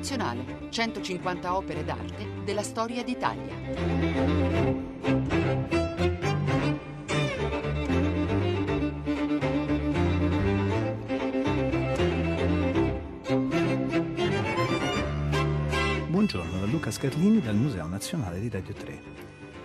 Nazionale, 150 opere d'arte della storia d'Italia. Buongiorno da Luca Scarlini dal Museo Nazionale di Radio 3.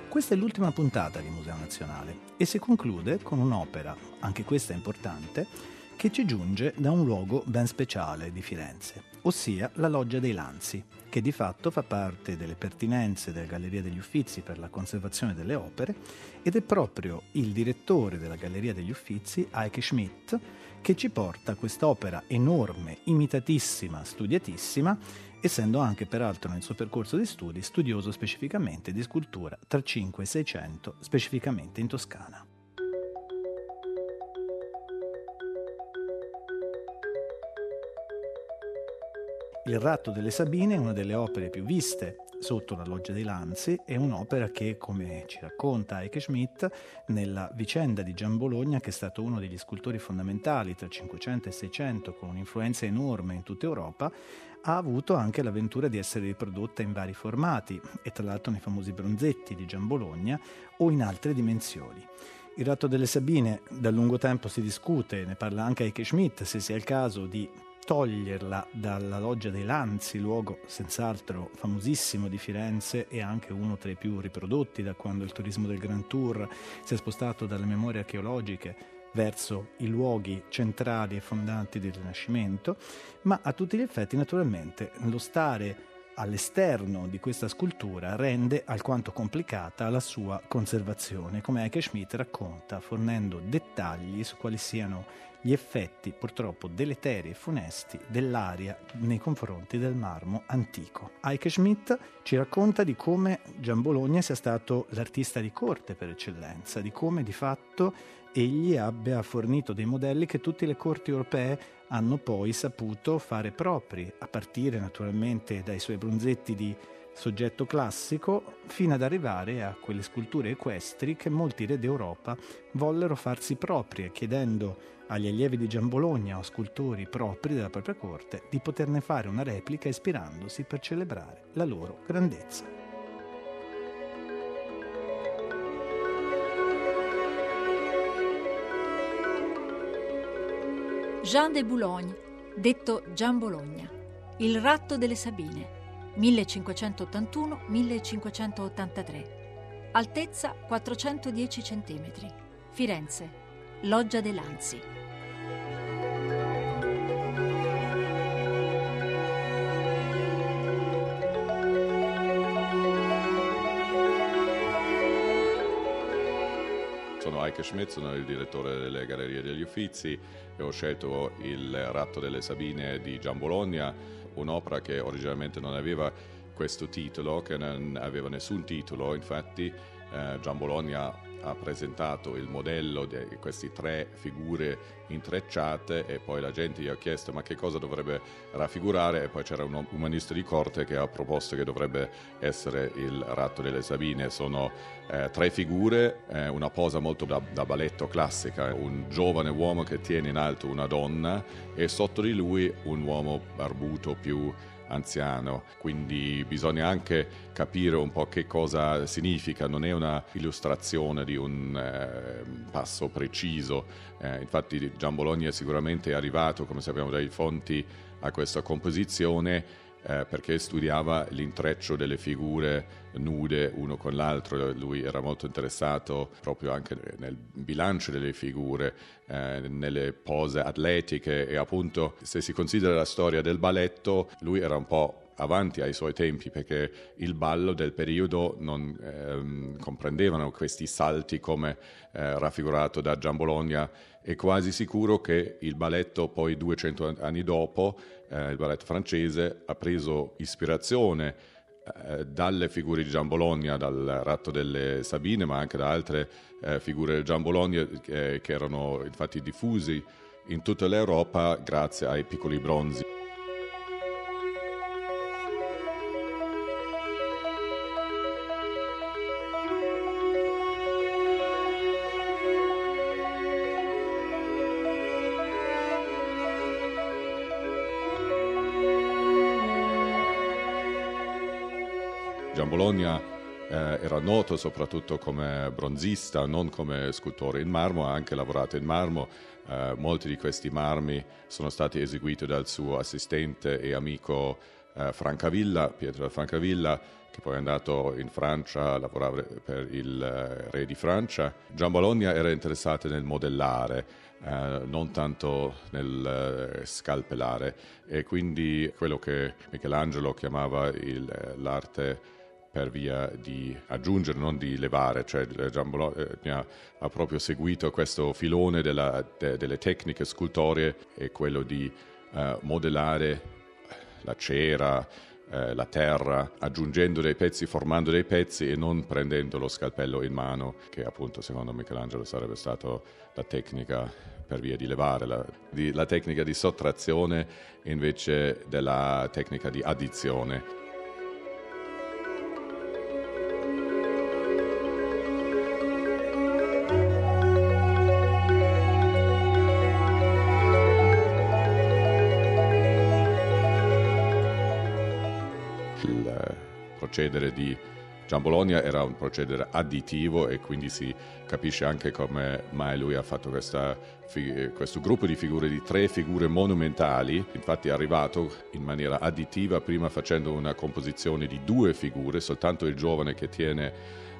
Questa è l'ultima puntata di Museo Nazionale e si conclude con un'opera, anche questa importante, che ci giunge da un luogo ben speciale di Firenze, ossia la Loggia dei Lanzi, che di fatto fa parte delle pertinenze della Galleria degli Uffizi per la conservazione delle opere ed è proprio il direttore della Galleria degli Uffizi, Heike Schmidt, che ci porta quest'opera enorme, imitatissima, studiatissima, essendo anche peraltro nel suo percorso di studi studioso specificamente di scultura tra 5 e 600, specificamente in Toscana. Il ratto delle Sabine è una delle opere più viste sotto la loggia dei Lanzi, è un'opera che, come ci racconta Eike Schmidt, nella vicenda di Gian Bologna, che è stato uno degli scultori fondamentali tra 500 e 600, con un'influenza enorme in tutta Europa, ha avuto anche l'avventura di essere riprodotta in vari formati, e tra l'altro nei famosi bronzetti di Gian Bologna o in altre dimensioni. Il ratto delle Sabine da lungo tempo si discute, ne parla anche Eike Schmidt, se sia il caso di toglierla dalla loggia dei Lanzi, luogo senz'altro famosissimo di Firenze e anche uno tra i più riprodotti da quando il turismo del Grand Tour si è spostato dalle memorie archeologiche verso i luoghi centrali e fondanti del Rinascimento, ma a tutti gli effetti naturalmente lo stare all'esterno di questa scultura rende alquanto complicata la sua conservazione, come Heike Schmidt racconta, fornendo dettagli su quali siano gli effetti purtroppo deleteri e funesti dell'aria nei confronti del marmo antico. Heike Schmidt ci racconta di come Gian Bologna sia stato l'artista di corte per eccellenza, di come di fatto egli abbia fornito dei modelli che tutte le corti europee hanno poi saputo fare propri, a partire naturalmente dai suoi bronzetti di soggetto classico, fino ad arrivare a quelle sculture equestri che molti re d'Europa vollero farsi proprie, chiedendo agli allievi di Gian Bologna o scultori propri della propria corte di poterne fare una replica ispirandosi per celebrare la loro grandezza. Jean de Boulogne, detto Gian Bologna, Il ratto delle Sabine, 1581-1583, altezza 410 cm, Firenze, Loggia dei Lanzi. Heike Schmidt, sono il direttore delle Gallerie degli Uffizi. E ho scelto Il Ratto delle Sabine di Gian Bologna, un'opera che originalmente non aveva questo titolo, che non aveva nessun titolo, infatti eh, Gian Bologna ha presentato il modello di queste tre figure intrecciate e poi la gente gli ha chiesto ma che cosa dovrebbe raffigurare e poi c'era un umanista di corte che ha proposto che dovrebbe essere il ratto delle Sabine. Sono eh, tre figure, eh, una posa molto da, da balletto classica, un giovane uomo che tiene in alto una donna e sotto di lui un uomo barbuto più anziano, quindi bisogna anche capire un po' che cosa significa, non è una illustrazione di un eh, passo preciso, eh, infatti Gian Bologna sicuramente è arrivato, come sappiamo dai fonti, a questa composizione eh, perché studiava l'intreccio delle figure nude uno con l'altro, lui era molto interessato proprio anche nel bilancio delle figure, eh, nelle pose atletiche e appunto se si considera la storia del balletto, lui era un po' avanti ai suoi tempi perché il ballo del periodo non ehm, comprendevano questi salti come eh, raffigurato da Gian Bologna. È quasi sicuro che il balletto poi 200 anni dopo, eh, il balletto francese, ha preso ispirazione eh, dalle figure di Gian Bologna, dal ratto delle Sabine, ma anche da altre eh, figure del Gian Bologna che erano infatti diffusi in tutta l'Europa grazie ai piccoli bronzi. Giambologna eh, era noto soprattutto come bronzista, non come scultore in marmo, ha anche lavorato in marmo. Eh, molti di questi marmi sono stati eseguiti dal suo assistente e amico eh, Francavilla, Pietro Francavilla, che poi è andato in Francia a lavorare per il eh, re di Francia. Gian Bologna era interessato nel modellare, eh, non tanto nel eh, scalpelare e quindi quello che Michelangelo chiamava il, eh, l'arte per via di aggiungere, non di levare, cioè Gian Bologna ha proprio seguito questo filone della, de, delle tecniche scultorie e quello di uh, modellare la cera, eh, la terra, aggiungendo dei pezzi, formando dei pezzi e non prendendo lo scalpello in mano, che appunto secondo Michelangelo sarebbe stata la tecnica per via di levare, la, di, la tecnica di sottrazione invece della tecnica di addizione. Procedere di Gian Bologna era un procedere additivo e quindi si capisce anche come mai lui ha fatto questa, questo gruppo di figure, di tre figure monumentali. Infatti è arrivato in maniera additiva, prima facendo una composizione di due figure, soltanto il giovane che tiene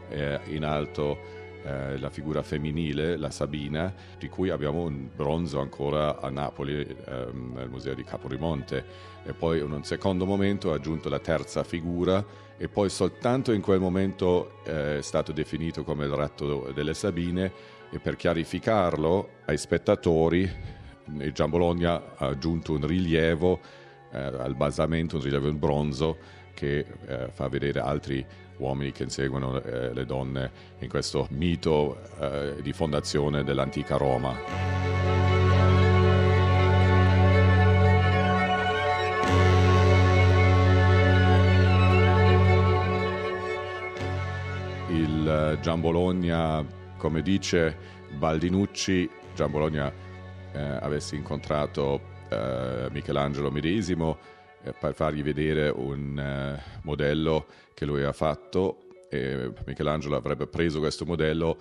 eh, in alto eh, la figura femminile, la Sabina, di cui abbiamo un bronzo ancora a Napoli, ehm, nel museo di Caporimonte. E poi in un secondo momento ha aggiunto la terza figura e poi soltanto in quel momento eh, è stato definito come il ratto delle Sabine e per chiarificarlo ai spettatori Gian Bologna ha aggiunto un rilievo eh, al basamento, un rilievo in bronzo che eh, fa vedere altri uomini che inseguono eh, le donne in questo mito eh, di fondazione dell'antica Roma. il Gian Bologna, come dice Baldinucci, Gian Bologna eh, avesse incontrato eh, Michelangelo medesimo eh, per fargli vedere un eh, modello che lui ha fatto e Michelangelo avrebbe preso questo modello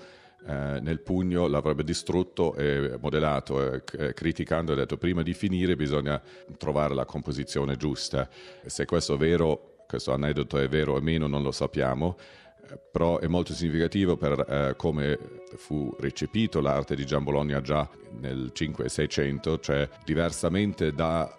eh, nel pugno, l'avrebbe distrutto e modellato, eh, criticando e detto prima di finire bisogna trovare la composizione giusta. Se questo è vero, questo aneddoto è vero o meno non lo sappiamo, però è molto significativo per eh, come fu recepito l'arte di Gian Bologna già nel 5 e 600, cioè diversamente da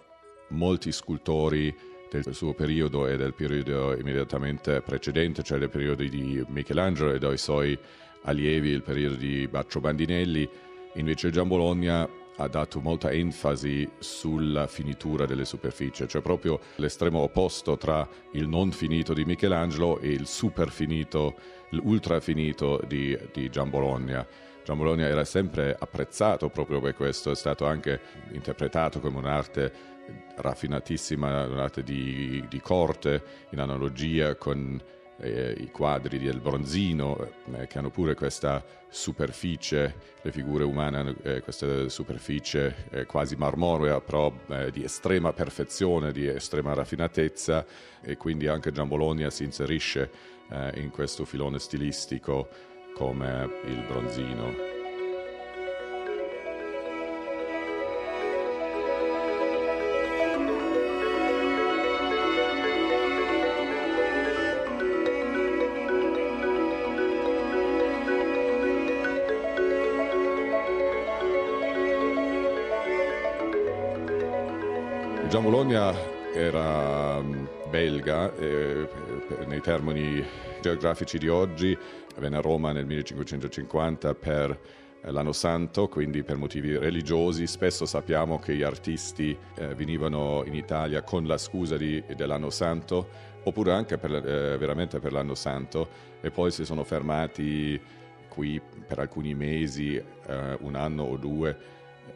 molti scultori del suo periodo e del periodo immediatamente precedente, cioè del periodo di Michelangelo e dai suoi allievi, il periodo di Baccio Bandinelli, invece Gian Bologna ha dato molta enfasi sulla finitura delle superfici, cioè proprio l'estremo opposto tra il non finito di Michelangelo e il super finito, l'ultra finito di, di Gian Bologna. Gian Bologna era sempre apprezzato proprio per questo, è stato anche interpretato come un'arte raffinatissima, un'arte di, di corte, in analogia con eh, i quadri del bronzino eh, che hanno pure questa superficie, le figure umane hanno eh, questa superficie eh, quasi marmorea però eh, di estrema perfezione, di estrema raffinatezza e quindi anche Gian Bologna si inserisce eh, in questo filone stilistico come il bronzino. Gian Bologna era mm, belga eh, nei termini geografici di oggi, venne a Roma nel 1550 per l'anno santo, quindi per motivi religiosi. Spesso sappiamo che gli artisti eh, venivano in Italia con la scusa di, dell'anno santo oppure anche per, eh, veramente per l'anno santo e poi si sono fermati qui per alcuni mesi, eh, un anno o due,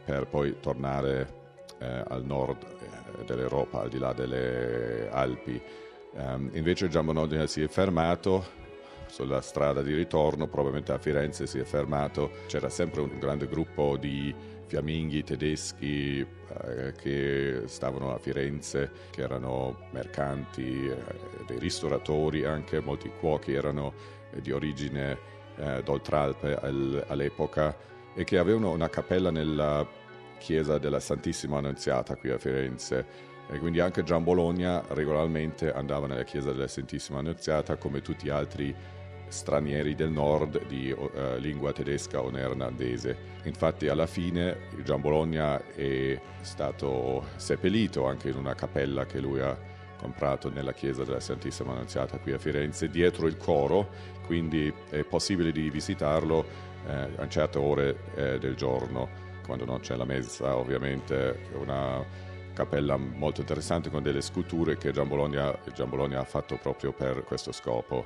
per poi tornare eh, al nord eh, dell'Europa, al di là delle Alpi. Um, invece Giambonodina si è fermato sulla strada di ritorno, probabilmente a Firenze si è fermato, c'era sempre un grande gruppo di fiamminghi tedeschi eh, che stavano a Firenze, che erano mercanti, eh, dei ristoratori anche, molti cuochi erano eh, di origine eh, d'Oltralpe al, all'epoca e che avevano una cappella nella chiesa della Santissima Annunziata qui a Firenze. E quindi anche Gian Bologna regolarmente andava nella chiesa della Santissima Annunziata come tutti gli altri stranieri del nord di uh, lingua tedesca o neerlandese. Infatti alla fine Gian Bologna è stato seppellito anche in una cappella che lui ha comprato nella chiesa della Santissima Annunziata qui a Firenze, dietro il coro, quindi è possibile di visitarlo eh, a certe ore eh, del giorno, quando non c'è la messa ovviamente, una cappella molto interessante con delle sculture che Gian Bologna, Gian Bologna ha fatto proprio per questo scopo.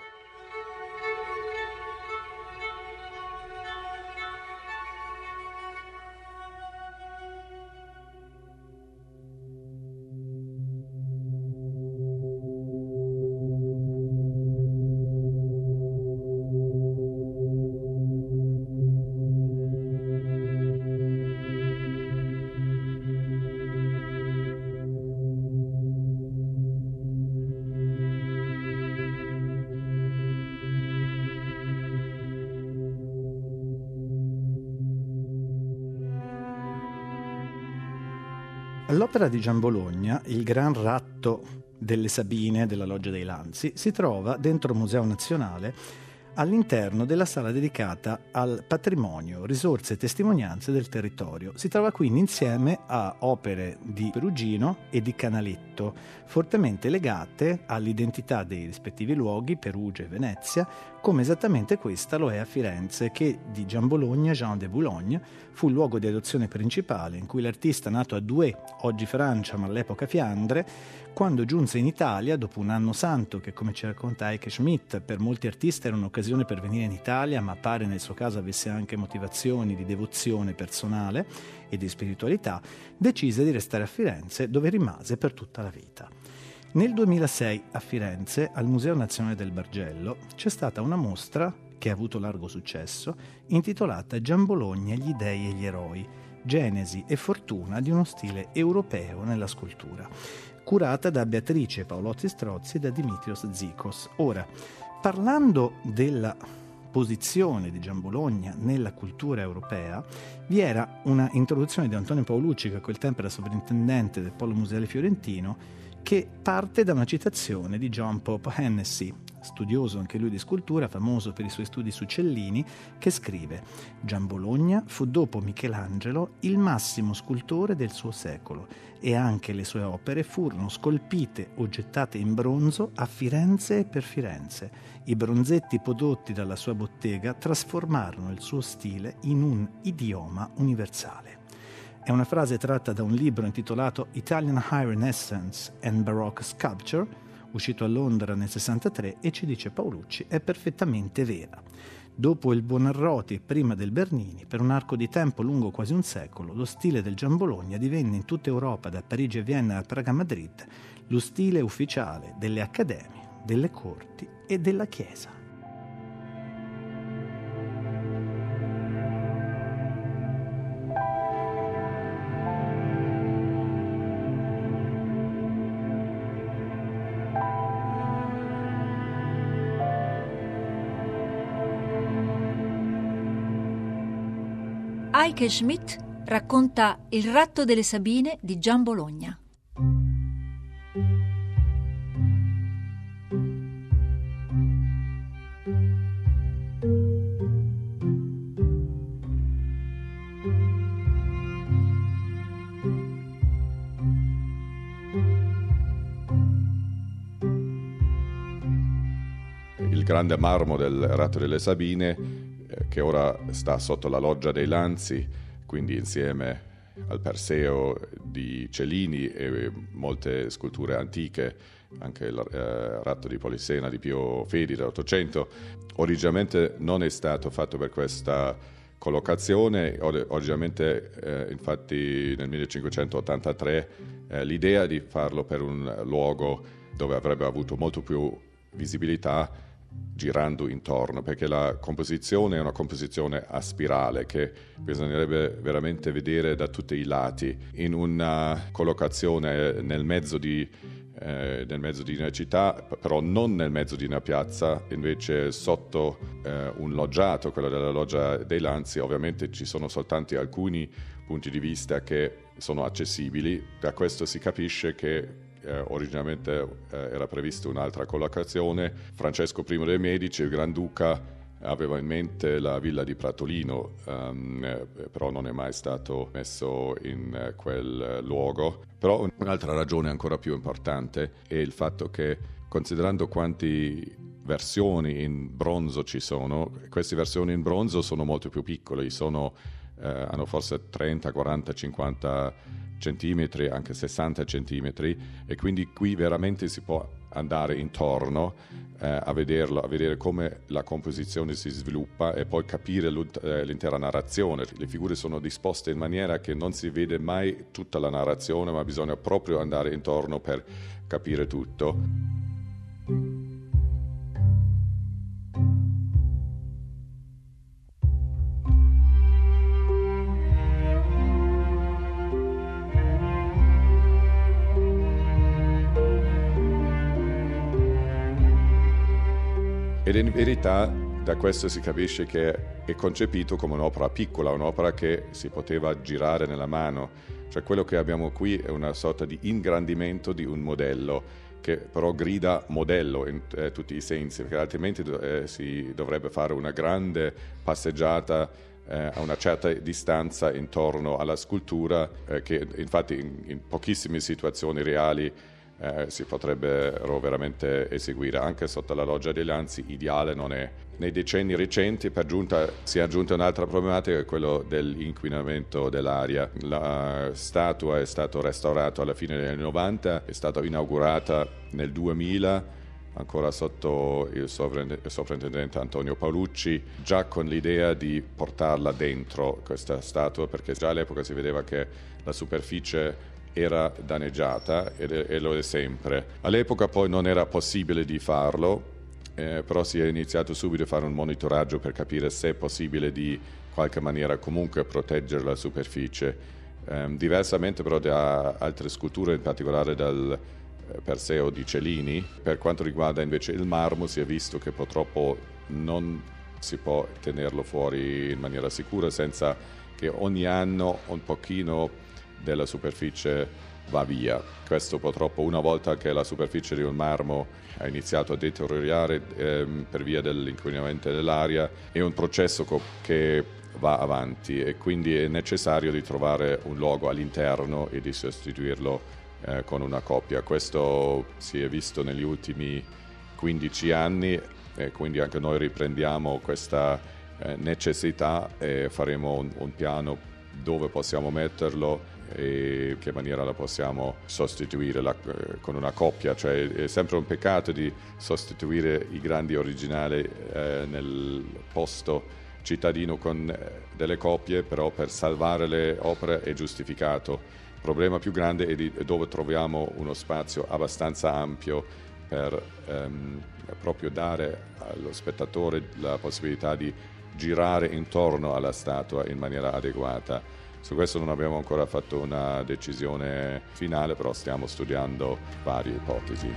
L'opera di Gian Bologna, Il Gran Ratto delle Sabine della Loggia dei Lanzi, si trova dentro il Museo Nazionale all'interno della sala dedicata al patrimonio, risorse e testimonianze del territorio. Si trova quindi insieme a opere di Perugino e di Canaletto, fortemente legate all'identità dei rispettivi luoghi, Perugia e Venezia, come esattamente questa lo è a Firenze, che di Gian Bologna, Jean de Boulogne, fu il luogo di adozione principale in cui l'artista nato a Douai, oggi Francia ma all'epoca Fiandre, quando giunse in Italia dopo un anno santo che come ci racconta Heike Schmidt per molti artisti era un'occasione per venire in Italia ma pare nel suo caso avesse anche motivazioni di devozione personale e di spiritualità, decise di restare a Firenze dove rimase per tutta la vita. Nel 2006 a Firenze, al Museo Nazionale del Bargello, c'è stata una mostra che ha avuto largo successo, intitolata Gian Bologna, gli dei e gli eroi, genesi e fortuna di uno stile europeo nella scultura curata da Beatrice Paolotti Strozzi e da Dimitrios Zikos. Ora, parlando della posizione di Gian Bologna nella cultura europea, vi era una introduzione di Antonio Paolucci, che a quel tempo era sovrintendente del Polo Museale Fiorentino, che parte da una citazione di John Pope Hennessy, studioso anche lui di scultura, famoso per i suoi studi su Cellini, che scrive Gian Bologna fu dopo Michelangelo il massimo scultore del suo secolo e anche le sue opere furono scolpite o gettate in bronzo a Firenze e per Firenze. I bronzetti prodotti dalla sua bottega trasformarono il suo stile in un idioma universale. È una frase tratta da un libro intitolato Italian High Renaissance and Baroque Sculpture, uscito a Londra nel 63, e ci dice Paolucci, è perfettamente vera. Dopo il Buonarroti e prima del Bernini, per un arco di tempo lungo quasi un secolo, lo stile del Gian Bologna divenne in tutta Europa, da Parigi a Vienna a Praga a Madrid, lo stile ufficiale delle accademie, delle corti e della Chiesa. Heike Schmidt racconta Il ratto delle Sabine di Gian Bologna. Il grande marmo del ratto delle Sabine che ora sta sotto la loggia dei Lanzi, quindi insieme al Perseo di Cellini e molte sculture antiche, anche il eh, ratto di Polissena di Pio Fedi dell'Ottocento, originalmente non è stato fatto per questa collocazione, originalmente eh, infatti nel 1583 eh, l'idea di farlo per un luogo dove avrebbe avuto molto più visibilità girando intorno, perché la composizione è una composizione a spirale che bisognerebbe veramente vedere da tutti i lati, in una collocazione nel mezzo di, eh, nel mezzo di una città, però non nel mezzo di una piazza, invece sotto eh, un loggiato, quello della loggia dei Lanzi, ovviamente ci sono soltanto alcuni punti di vista che sono accessibili, da questo si capisce che eh, originalmente eh, era prevista un'altra collocazione. Francesco I dei Medici, il Granduca, aveva in mente la villa di Pratolino, um, però non è mai stato messo in quel luogo. Però un'altra ragione ancora più importante è il fatto che, considerando quanti versioni in bronzo ci sono, queste versioni in bronzo sono molto più piccole, sono, eh, hanno forse 30, 40, 50 centimetri, anche 60 centimetri e quindi qui veramente si può andare intorno eh, a vederlo, a vedere come la composizione si sviluppa e poi capire eh, l'intera narrazione. Le figure sono disposte in maniera che non si vede mai tutta la narrazione, ma bisogna proprio andare intorno per capire tutto. Ed in verità da questo si capisce che è concepito come un'opera piccola, un'opera che si poteva girare nella mano. Cioè quello che abbiamo qui è una sorta di ingrandimento di un modello che però grida modello in eh, tutti i sensi, perché altrimenti eh, si dovrebbe fare una grande passeggiata eh, a una certa distanza intorno alla scultura, eh, che infatti in, in pochissime situazioni reali eh, si potrebbero veramente eseguire anche sotto la loggia degli Anzi, ideale non è. Nei decenni recenti per giunta si è aggiunta un'altra problematica, quello dell'inquinamento dell'aria. La statua è stata restaurata alla fine degli anni 90, è stata inaugurata nel 2000 ancora sotto il sovrintendente Antonio Paolucci, già con l'idea di portarla dentro questa statua, perché già all'epoca si vedeva che la superficie era danneggiata e lo è sempre. All'epoca poi non era possibile di farlo, eh, però si è iniziato subito a fare un monitoraggio per capire se è possibile di qualche maniera comunque proteggere la superficie. Eh, diversamente però da altre sculture, in particolare dal eh, Perseo di Cellini, per quanto riguarda invece il marmo si è visto che purtroppo non si può tenerlo fuori in maniera sicura senza che ogni anno un pochino della superficie va via. Questo purtroppo una volta che la superficie di un marmo ha iniziato a deteriorare ehm, per via dell'inquinamento dell'aria è un processo co- che va avanti e quindi è necessario di trovare un luogo all'interno e di sostituirlo eh, con una coppia. Questo si è visto negli ultimi 15 anni e quindi anche noi riprendiamo questa eh, necessità e faremo un, un piano dove possiamo metterlo e che maniera la possiamo sostituire la, eh, con una coppia, cioè è sempre un peccato di sostituire i grandi originali eh, nel posto cittadino con eh, delle coppie, però per salvare le opere è giustificato. Il problema più grande è, di, dove troviamo uno spazio abbastanza ampio per ehm, proprio dare allo spettatore la possibilità di girare intorno alla statua in maniera adeguata. Su questo non abbiamo ancora fatto una decisione finale, però stiamo studiando varie ipotesi.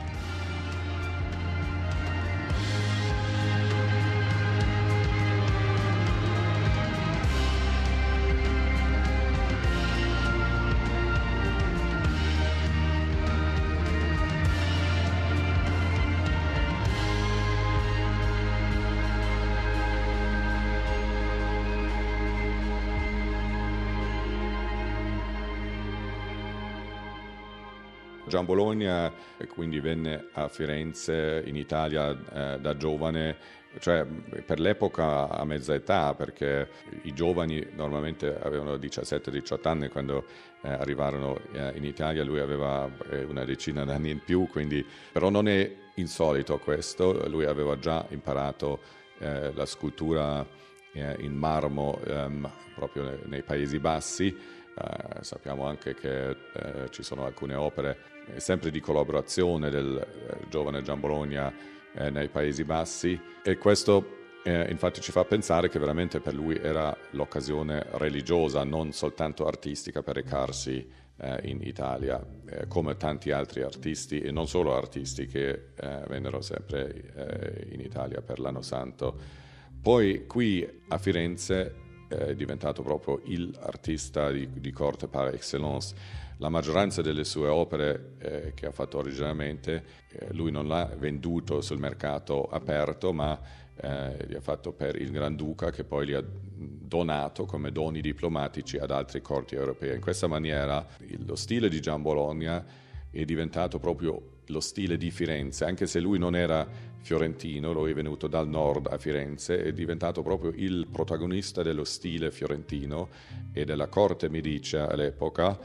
Gian Bologna quindi venne a Firenze in Italia eh, da giovane, cioè per l'epoca a mezza età, perché i giovani normalmente avevano 17-18 anni quando eh, arrivarono eh, in Italia, lui aveva eh, una decina d'anni in più, quindi, però non è insolito questo, lui aveva già imparato eh, la scultura eh, in marmo ehm, proprio nei, nei Paesi Bassi. Uh, sappiamo anche che uh, ci sono alcune opere sempre di collaborazione del eh, giovane Gian Bologna eh, nei Paesi Bassi e questo eh, infatti ci fa pensare che veramente per lui era l'occasione religiosa, non soltanto artistica per recarsi eh, in Italia, eh, come tanti altri artisti e non solo artisti che eh, vennero sempre eh, in Italia per l'anno santo. Poi qui a Firenze è diventato proprio l'artista di, di corte par excellence. La maggioranza delle sue opere eh, che ha fatto originariamente, eh, lui non l'ha venduto sul mercato aperto, ma eh, li ha fatto per il Granduca che poi li ha donato come doni diplomatici ad altre corti europee. In questa maniera lo stile di Gian Bologna è diventato proprio lo stile di Firenze, anche se lui non era fiorentino, lui è venuto dal nord a Firenze, è diventato proprio il protagonista dello stile fiorentino e della corte medicea all'epoca,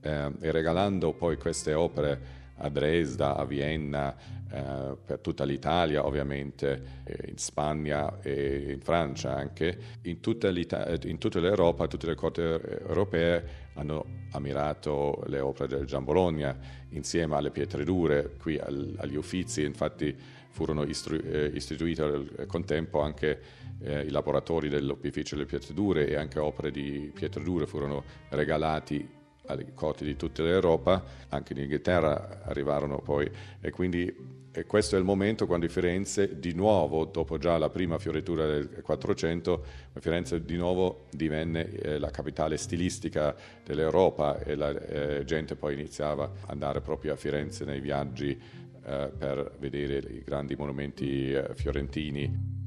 eh, e regalando poi queste opere a Dresda, a Vienna, eh, per tutta l'Italia ovviamente, in Spagna e in Francia anche. In tutta, in tutta l'Europa, tutte le corte europee hanno ammirato le opere del Gian Bologna insieme alle pietre dure, qui al, agli Uffizi, infatti furono istru- eh, istituiti al contempo anche eh, i laboratori dell'opificio delle pietre dure e anche opere di pietre dure furono regalati alle corti di tutta l'Europa, anche in Inghilterra arrivarono poi. E quindi e questo è il momento quando Firenze di nuovo, dopo già la prima fioritura del 400, Firenze di nuovo divenne eh, la capitale stilistica dell'Europa e la eh, gente poi iniziava ad andare proprio a Firenze nei viaggi eh, per vedere i grandi monumenti eh, fiorentini.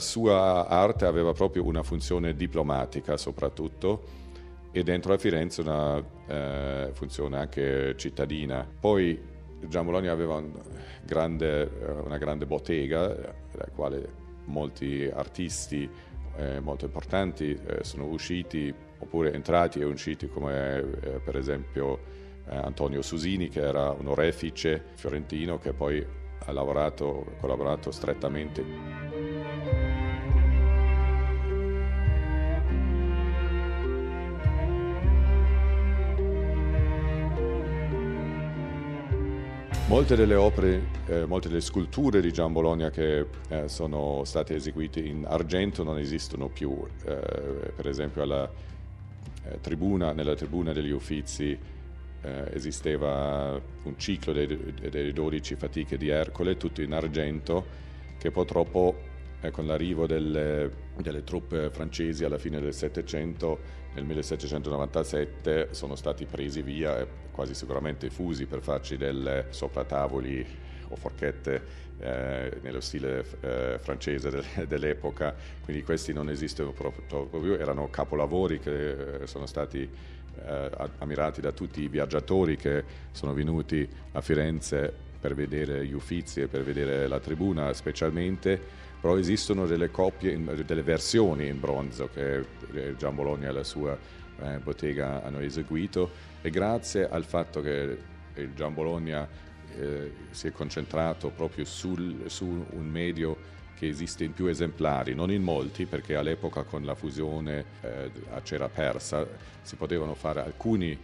Sua arte aveva proprio una funzione diplomatica soprattutto e dentro a Firenze una eh, funzione anche cittadina. Poi Gian Bologna aveva un grande, eh, una grande bottega, dalla quale molti artisti eh, molto importanti eh, sono usciti oppure entrati e usciti come eh, per esempio eh, Antonio Susini che era un orefice fiorentino che poi ha lavorato, collaborato strettamente Molte delle opere, eh, molte delle sculture di Gian Bologna che eh, sono state eseguite in argento non esistono più. Eh, per esempio alla, eh, tribuna, nella tribuna degli Uffizi eh, esisteva un ciclo delle 12 fatiche di Ercole, tutto in argento, che purtroppo eh, con l'arrivo delle, delle truppe francesi alla fine del Settecento nel 1797 sono stati presi via e quasi sicuramente fusi per farci delle sopratavoli o forchette eh, nello stile eh, francese de- dell'epoca, quindi questi non esistono proprio, più, erano capolavori che eh, sono stati eh, ammirati da tutti i viaggiatori che sono venuti a Firenze per vedere gli Uffizi e per vedere la tribuna specialmente però esistono delle copie, delle versioni in bronzo che eh, Gian Bologna e la sua eh, bottega hanno eseguito. E grazie al fatto che il Gian Bologna eh, si è concentrato proprio sul, su un medio che esiste in più esemplari, non in molti, perché all'epoca con la fusione eh, a cera persa si potevano fare alcuni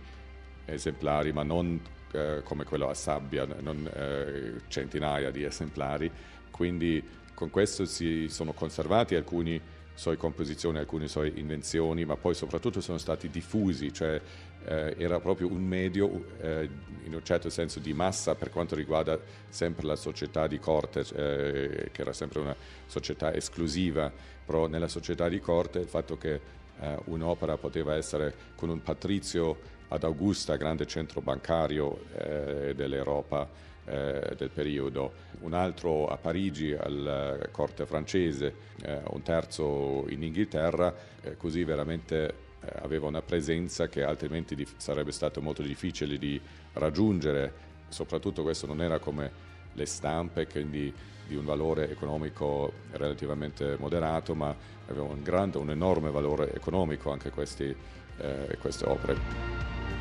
esemplari, ma non eh, come quello a sabbia, non eh, centinaia di esemplari, quindi con questo si sono conservati alcuni suoi composizioni, alcune sue invenzioni, ma poi soprattutto sono stati diffusi, cioè eh, era proprio un medio eh, in un certo senso di massa per quanto riguarda sempre la società di corte, eh, che era sempre una società esclusiva, però nella società di corte il fatto che eh, un'opera poteva essere con un patrizio ad Augusta, grande centro bancario eh, dell'Europa, eh, del periodo, un altro a Parigi alla corte francese, eh, un terzo in Inghilterra, eh, così veramente eh, aveva una presenza che altrimenti dif- sarebbe stato molto difficile di raggiungere, soprattutto questo non era come le stampe, quindi di un valore economico relativamente moderato, ma aveva un grande, un enorme valore economico anche questi, eh, queste opere.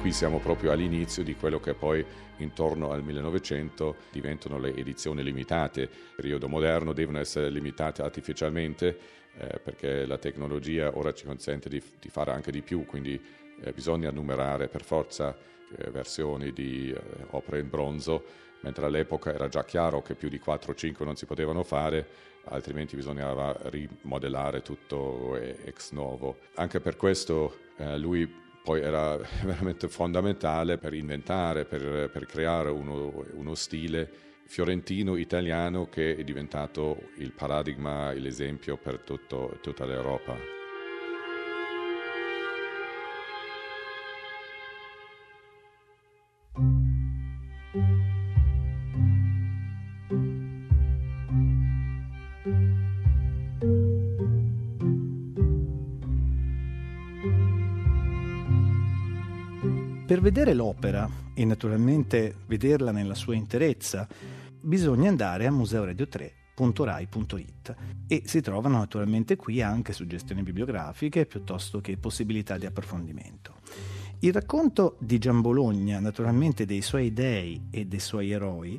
Qui siamo proprio all'inizio di quello che poi intorno al 1900 diventano le edizioni limitate. Il periodo moderno devono essere limitate artificialmente eh, perché la tecnologia ora ci consente di, di fare anche di più, quindi eh, bisogna numerare per forza eh, versioni di eh, opere in bronzo, mentre all'epoca era già chiaro che più di 4 o 5 non si potevano fare, altrimenti bisognava rimodellare tutto ex novo. Anche per questo eh, lui poi era veramente fondamentale per inventare, per, per creare uno, uno stile fiorentino-italiano che è diventato il paradigma, l'esempio per tutto, tutta l'Europa. Per vedere l'opera e naturalmente vederla nella sua interezza, bisogna andare a museoradio3.rai.it e si trovano naturalmente qui anche suggestioni bibliografiche piuttosto che possibilità di approfondimento. Il racconto di Giambologna, naturalmente dei suoi dei e dei suoi eroi,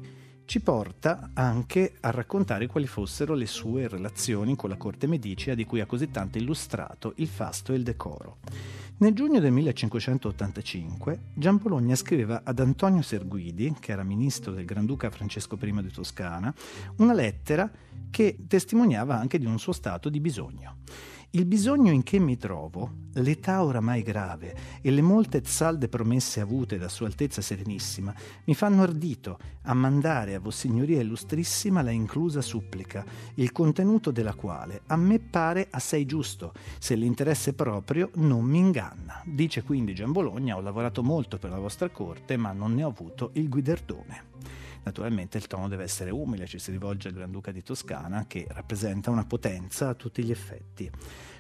ci porta anche a raccontare quali fossero le sue relazioni con la corte medicea di cui ha così tanto illustrato il fasto e il decoro. Nel giugno del 1585 Gian Bologna scriveva ad Antonio Serguidi, che era ministro del Granduca Francesco I di Toscana, una lettera che testimoniava anche di un suo stato di bisogno. Il bisogno in che mi trovo, l'età oramai grave e le molte salde promesse avute da Sua Altezza Serenissima mi fanno ardito a mandare a Vossignoria Illustrissima la inclusa supplica, il contenuto della quale a me pare assai giusto, se l'interesse proprio non mi inganna. Dice quindi Gian Bologna, ho lavorato molto per la vostra corte, ma non ne ho avuto il guiderdone. Naturalmente il tono deve essere umile, ci si rivolge al Granduca di Toscana che rappresenta una potenza a tutti gli effetti.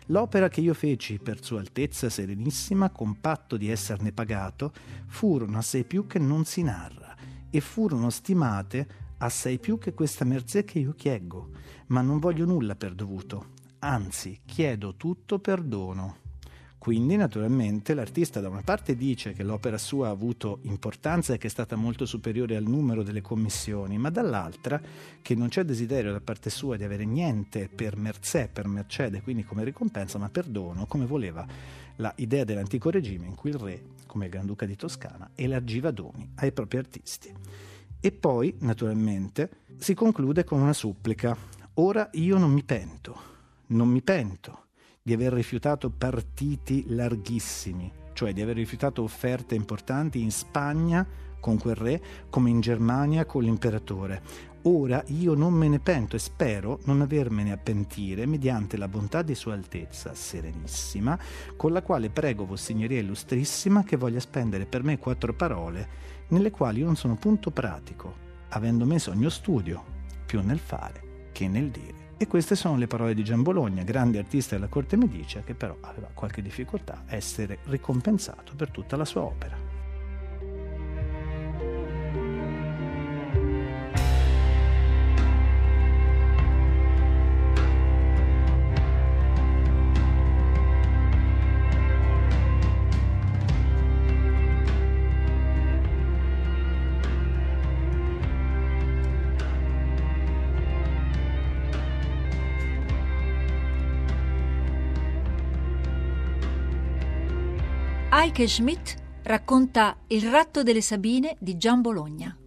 L'opera che io feci per Sua Altezza Serenissima, con patto di esserne pagato, furono assai più che non si narra, e furono stimate assai più che questa merzè che io chieggo, ma non voglio nulla per dovuto, anzi chiedo tutto perdono. Quindi naturalmente l'artista da una parte dice che l'opera sua ha avuto importanza e che è stata molto superiore al numero delle commissioni, ma dall'altra che non c'è desiderio da parte sua di avere niente per mercè, per mercede, quindi come ricompensa, ma per dono, come voleva la idea dell'antico regime in cui il re, come il Granduca di Toscana, elargiva doni ai propri artisti. E poi, naturalmente, si conclude con una supplica. Ora io non mi pento, non mi pento di aver rifiutato partiti larghissimi, cioè di aver rifiutato offerte importanti in Spagna con quel re come in Germania con l'imperatore. Ora io non me ne pento e spero non avermene a pentire mediante la bontà di Sua Altezza Serenissima, con la quale prego Vossignoria Illustrissima che voglia spendere per me quattro parole, nelle quali io non sono punto pratico, avendo messo mio studio più nel fare che nel dire. E queste sono le parole di Gian Bologna, grande artista della corte medicea che però aveva qualche difficoltà a essere ricompensato per tutta la sua opera. Heike Schmidt racconta Il ratto delle Sabine di Gian Bologna.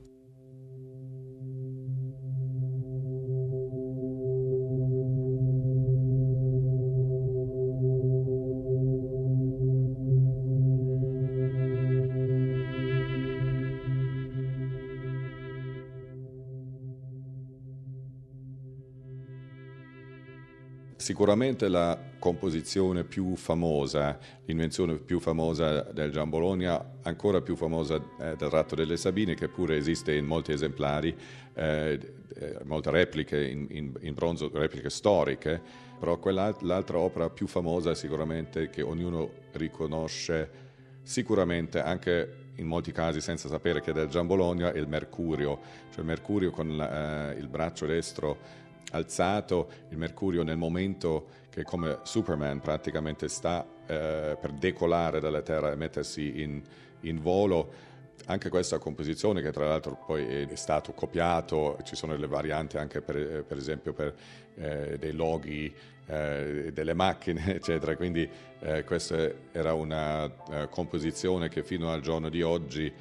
Sicuramente la composizione più famosa, l'invenzione più famosa del Gian Bologna, ancora più famosa eh, del Ratto delle Sabine, che pure esiste in molti esemplari, eh, eh molte repliche in, in, in, bronzo, repliche storiche, però quell'altra opera più famosa sicuramente che ognuno riconosce sicuramente anche in molti casi senza sapere che è del Gian Bologna è il Mercurio, cioè Mercurio con la, eh, il braccio destro alzato, il Mercurio nel momento che come Superman praticamente sta eh, per decolare dalla Terra e mettersi in, in, volo. Anche questa composizione che tra l'altro poi è stato copiato, ci sono le varianti anche per, per esempio per eh, dei loghi eh, delle macchine, eccetera. Quindi eh, questa era una uh, composizione che fino al giorno di oggi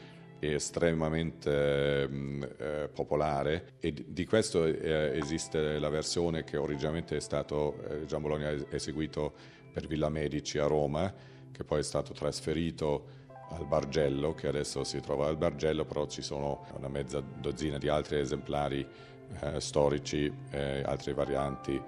estremamente mm, eh, popolare e di questo eh, esiste la versione che originalmente è stato eh, Gian Bologna eseguito per Villa Medici a Roma, che poi è stato trasferito al Bargello, che adesso si trova al Bargello, però ci sono una mezza dozzina di altri esemplari eh, storici, eh, altre varianti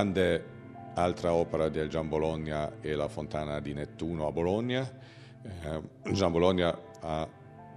grande altra opera del Gian Bologna è la Fontana di Nettuno a Bologna. Eh, Gian Bologna ha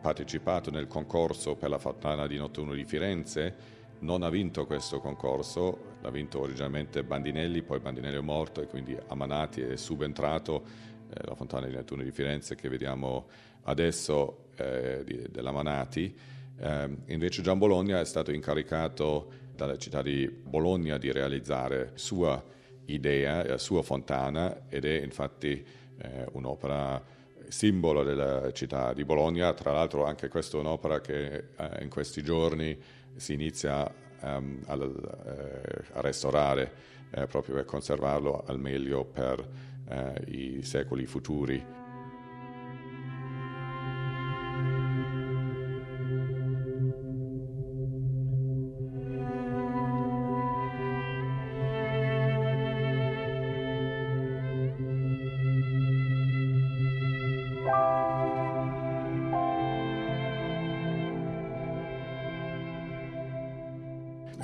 partecipato nel concorso per la Fontana di Nettuno di Firenze, non ha vinto questo concorso, l'ha vinto originalmente Bandinelli, poi Bandinelli è morto e quindi Amanati è subentrato, eh, la Fontana di Nettuno di Firenze che vediamo adesso eh, dell'Amanati. Eh, invece Gian Bologna è stato incaricato dalla città di Bologna di realizzare sua idea, la sua fontana ed è infatti eh, un'opera simbolo della città di Bologna, tra l'altro anche questa è un'opera che eh, in questi giorni si inizia um, a, eh, a, restaurare eh, proprio per conservarlo al meglio per eh, i secoli futuri.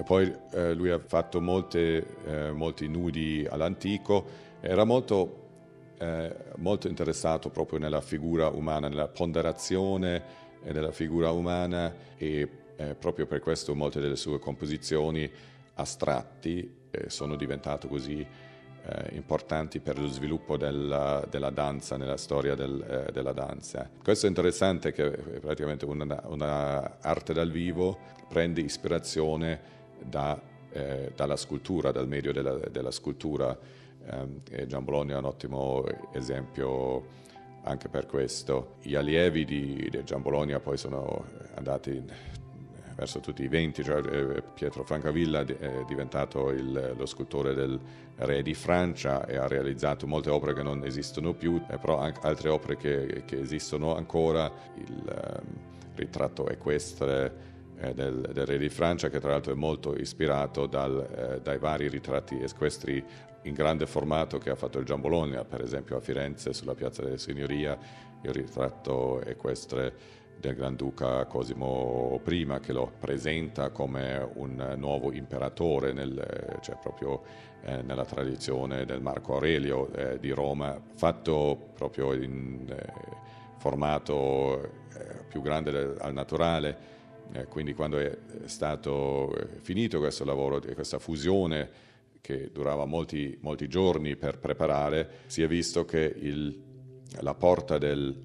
Poi eh, lui ha fatto molte, eh, molti nudi all'antico, era molto, eh, molto, interessato proprio nella figura umana, nella ponderazione della figura umana e eh, proprio per questo molte delle sue composizioni astratti eh, sono diventate così eh, importanti per lo sviluppo della, della, danza, nella storia del, eh, della danza. Questo è interessante che praticamente una, una arte dal vivo prende ispirazione da, eh, dalla scultura, dal medio della, della scultura. Eh, Gian Bologna è un ottimo esempio anche per questo. Gli allievi di, di Gian Bologna poi sono andati verso tutti i venti, cioè eh, Pietro Francavilla è diventato il, lo scultore del re di Francia e ha realizzato molte opere che non esistono più, eh, però anche altre opere che, che esistono ancora, il um, ritratto equestre eh, del, del, re di Francia, che tra l'altro è molto ispirato dal, eh, dai vari ritratti equestri in grande formato che ha fatto il Gian Bologna, per esempio a Firenze sulla Piazza della Signoria, il ritratto equestre del Granduca Cosimo I che lo presenta come un nuovo imperatore nel, cioè proprio eh, nella tradizione del Marco Aurelio eh, di Roma, fatto proprio in eh, formato eh, più grande del, al naturale eh, quindi quando è stato eh, finito questo lavoro, questa fusione che durava molti, molti giorni per preparare, si è visto che il, la porta del,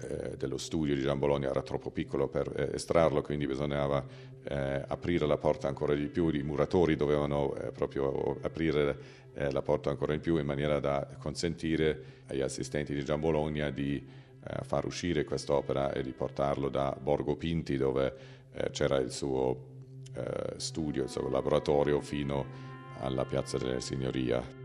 eh, dello studio di Gian Bologna era troppo piccolo per eh, estrarlo, quindi bisognava eh, aprire la porta ancora di più, i muratori dovevano eh, proprio aprire la porta ancora di più in maniera da consentire agli assistenti di Gian Bologna di far uscire quest'opera e di portarlo da Borgo Pinti dove eh, c'era il suo eh, studio, il suo laboratorio fino alla Piazza della Signoria.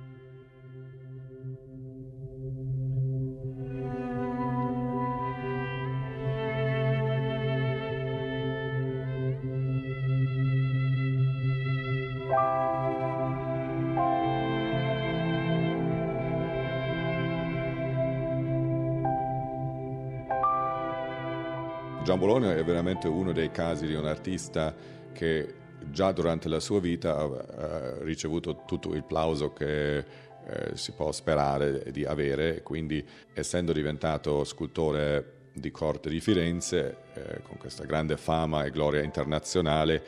Giambologna è veramente uno dei casi di un artista che già durante la sua vita ha ricevuto tutto il plauso che eh, si può sperare di avere, quindi essendo diventato scultore di corte di Firenze, eh, con questa grande fama e gloria internazionale,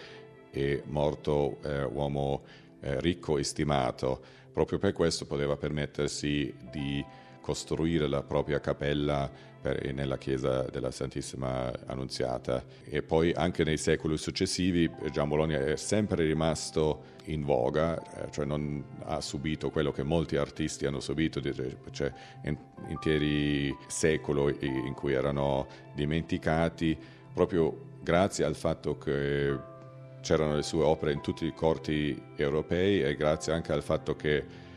è morto eh, uomo ricco e stimato. Proprio per questo poteva permettersi di costruire la propria cappella per, nella chiesa della Santissima Annunziata. E poi anche nei secoli successivi Gian Bologna è sempre rimasto in voga, eh, cioè non ha subito quello che molti artisti hanno subito, cioè interi secoli in cui erano dimenticati proprio grazie al fatto che c'erano le sue opere in tutti i corti europei e grazie anche al fatto che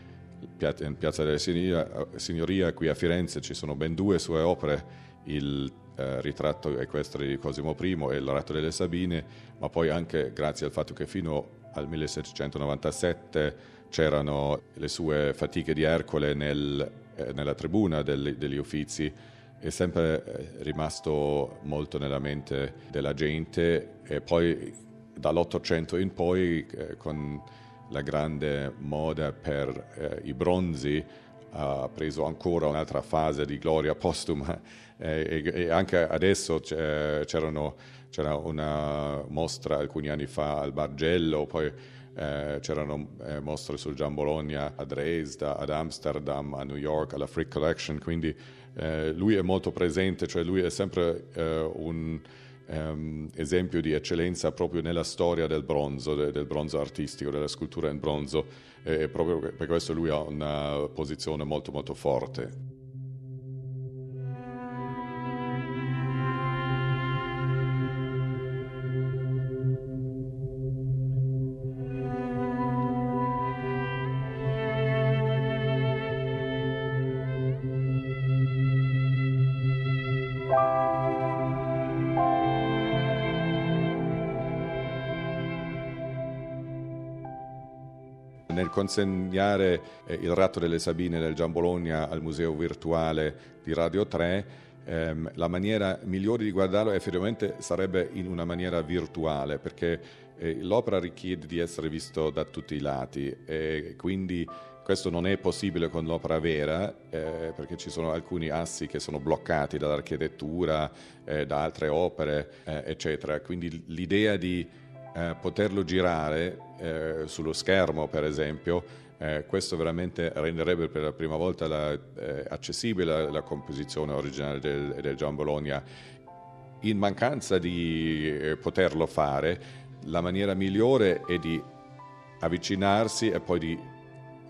in Piazza della Signoria, qui a Firenze ci sono ben due sue opere, il eh, ritratto equestre di Cosimo I e il Ratto delle Sabine, ma poi anche grazie al fatto che fino al 1797 c'erano le sue fatiche di Ercole nel, eh, nella tribuna del, degli Uffizi, è sempre eh, rimasto molto nella mente della gente e poi dall'Ottocento in poi eh, con la grande moda per eh, i bronzi ha preso ancora un'altra fase di gloria postuma eh, e, e, anche adesso c'erano, c'era una mostra alcuni anni fa al Bargello, poi eh, c'erano eh, mostre sul Gian Bologna a Dresda, ad Amsterdam, a New York, alla Frick Collection, quindi eh, lui è molto presente, cioè lui è sempre eh, un um, esempio di eccellenza proprio nella storia del bronzo, de, del bronzo artistico, della scultura in bronzo e proprio per questo lui ha una posizione molto molto forte. Consegnare eh, il ratto delle Sabine del Gian Bologna al museo virtuale di Radio 3, ehm, la maniera migliore di guardarlo effettivamente sarebbe in una maniera virtuale, perché eh, l'opera richiede di essere visto da tutti i lati e quindi questo non è possibile con l'opera vera eh, perché ci sono alcuni assi che sono bloccati dall'architettura, eh, da altre opere, eh, eccetera. Quindi l'idea di eh, poterlo girare eh, sullo schermo, per esempio, eh, questo veramente renderebbe per la prima volta la, eh, accessibile la, la, composizione originale del, del Gian Bologna. In mancanza di eh, poterlo fare, la maniera migliore è di avvicinarsi e poi di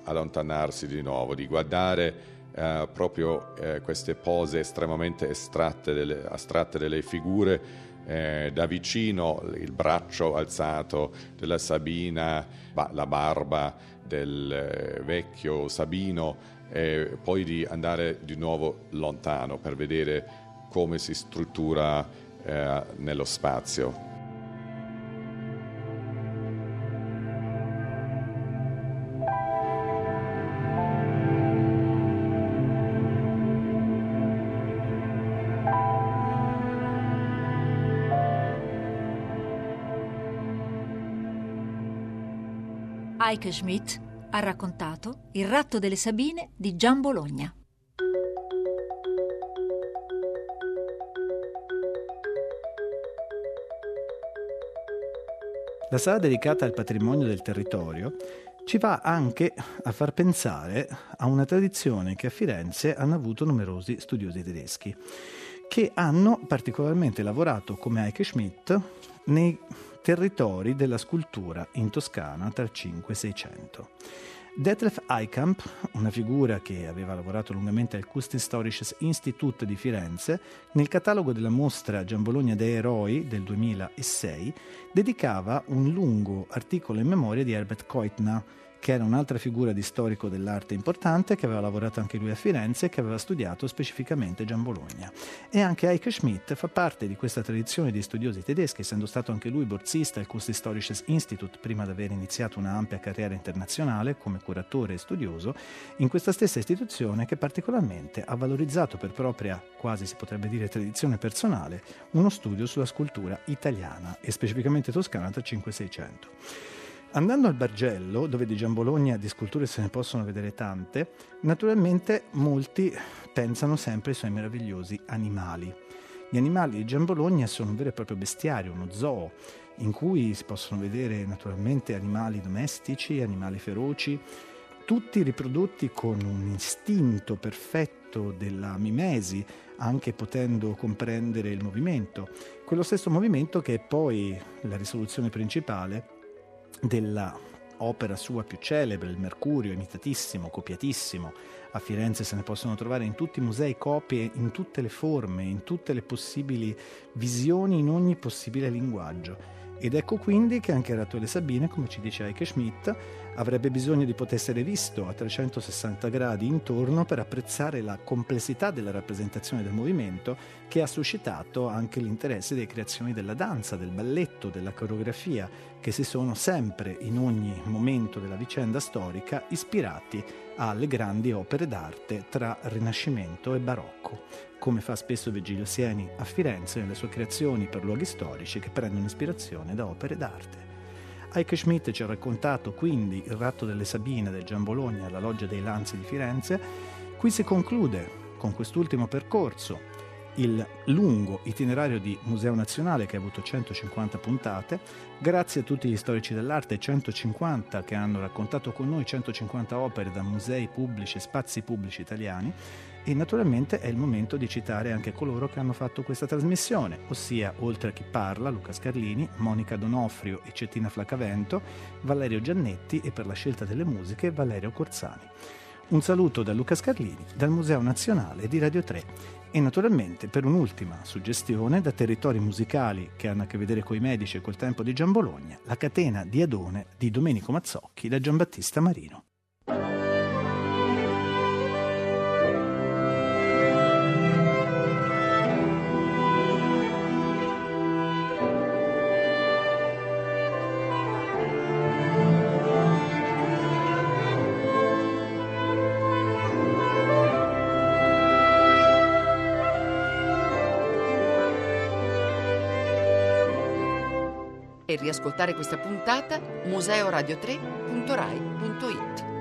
allontanarsi di nuovo, di guardare eh, proprio eh, queste pose estremamente estratte delle, astratte delle figure eh, da vicino il braccio alzato della Sabina, la barba del eh, vecchio Sabino e poi di andare di nuovo lontano per vedere come si struttura eh, nello spazio. Heike Schmidt ha raccontato Il ratto delle Sabine di Gian Bologna. La sala dedicata al patrimonio del territorio ci va anche a far pensare a una tradizione che a Firenze hanno avuto numerosi studiosi tedeschi, che hanno particolarmente lavorato come Heike Schmidt nei territori della scultura in Toscana tra il 5 e il 600. Detlef Eikamp, una figura che aveva lavorato lungamente al Kunsthistorisches Institut di Firenze, nel catalogo della mostra Gian Bologna dei Eroi del 2006 dedicava un lungo articolo in memoria di Herbert Keutner, che era un'altra figura di storico dell'arte importante, che aveva lavorato anche lui a Firenze e che aveva studiato specificamente Gian Bologna. E anche Heike Schmidt fa parte di questa tradizione di studiosi tedeschi, essendo stato anche lui borsista al Kunsthistorisches Institut prima di aver iniziato una ampia carriera internazionale come curatore e studioso in questa stessa istituzione che particolarmente ha valorizzato per propria, quasi si potrebbe dire tradizione personale, uno studio sulla scultura italiana e specificamente toscana tra 5 e 600. Andando al Bargello, dove di Gian Bologna di sculture se ne possono vedere tante, naturalmente molti pensano sempre ai suoi meravigliosi animali. Gli animali di Gian Bologna sono un vero e proprio bestiario, uno zoo, in cui si possono vedere naturalmente animali domestici, animali feroci, tutti riprodotti con un istinto perfetto della mimesi, anche potendo comprendere il movimento, quello stesso movimento che è poi la risoluzione principale della opera sua più celebre, il Mercurio, imitatissimo, copiatissimo. A Firenze se ne possono trovare in tutti i musei copie, in tutte le forme, in tutte le possibili visioni, in ogni possibile linguaggio. Ed ecco quindi che anche Ratuele Sabine, come ci dice Heike Schmidt, avrebbe bisogno di poter essere visto a 360 gradi intorno per apprezzare la complessità della rappresentazione del movimento che ha suscitato anche l'interesse delle creazioni della danza, del balletto, della coreografia, che si sono sempre in ogni momento della vicenda storica ispirati alle grandi opere d'arte tra Rinascimento e Barocco come fa spesso Virgilio Sieni a Firenze nelle sue creazioni per luoghi storici che prendono ispirazione da opere d'arte. Heike Schmidt ci ha raccontato quindi il ratto delle Sabine del Gian Bologna alla Loggia dei Lanzi di Firenze. Qui si conclude con quest'ultimo percorso il lungo itinerario di Museo Nazionale che ha avuto 150 puntate, grazie a tutti gli storici dell'arte, 150 che hanno raccontato con noi 150 opere da musei pubblici e spazi pubblici italiani e naturalmente è il momento di citare anche coloro che hanno fatto questa trasmissione, ossia oltre a chi parla, Luca Scarlini, Monica Donofrio e Cettina Flacavento, Valerio Giannetti e per la scelta delle musiche Valerio Corzani. Un saluto da Luca Scarlini, dal Museo Nazionale di Radio 3 e naturalmente per un'ultima suggestione da territori musicali che hanno a che vedere con i medici e col tempo di Gian Bologna, la catena di Adone di Domenico Mazzocchi da Giambattista Marino. E riascoltare questa puntata museoradio3.rai.it.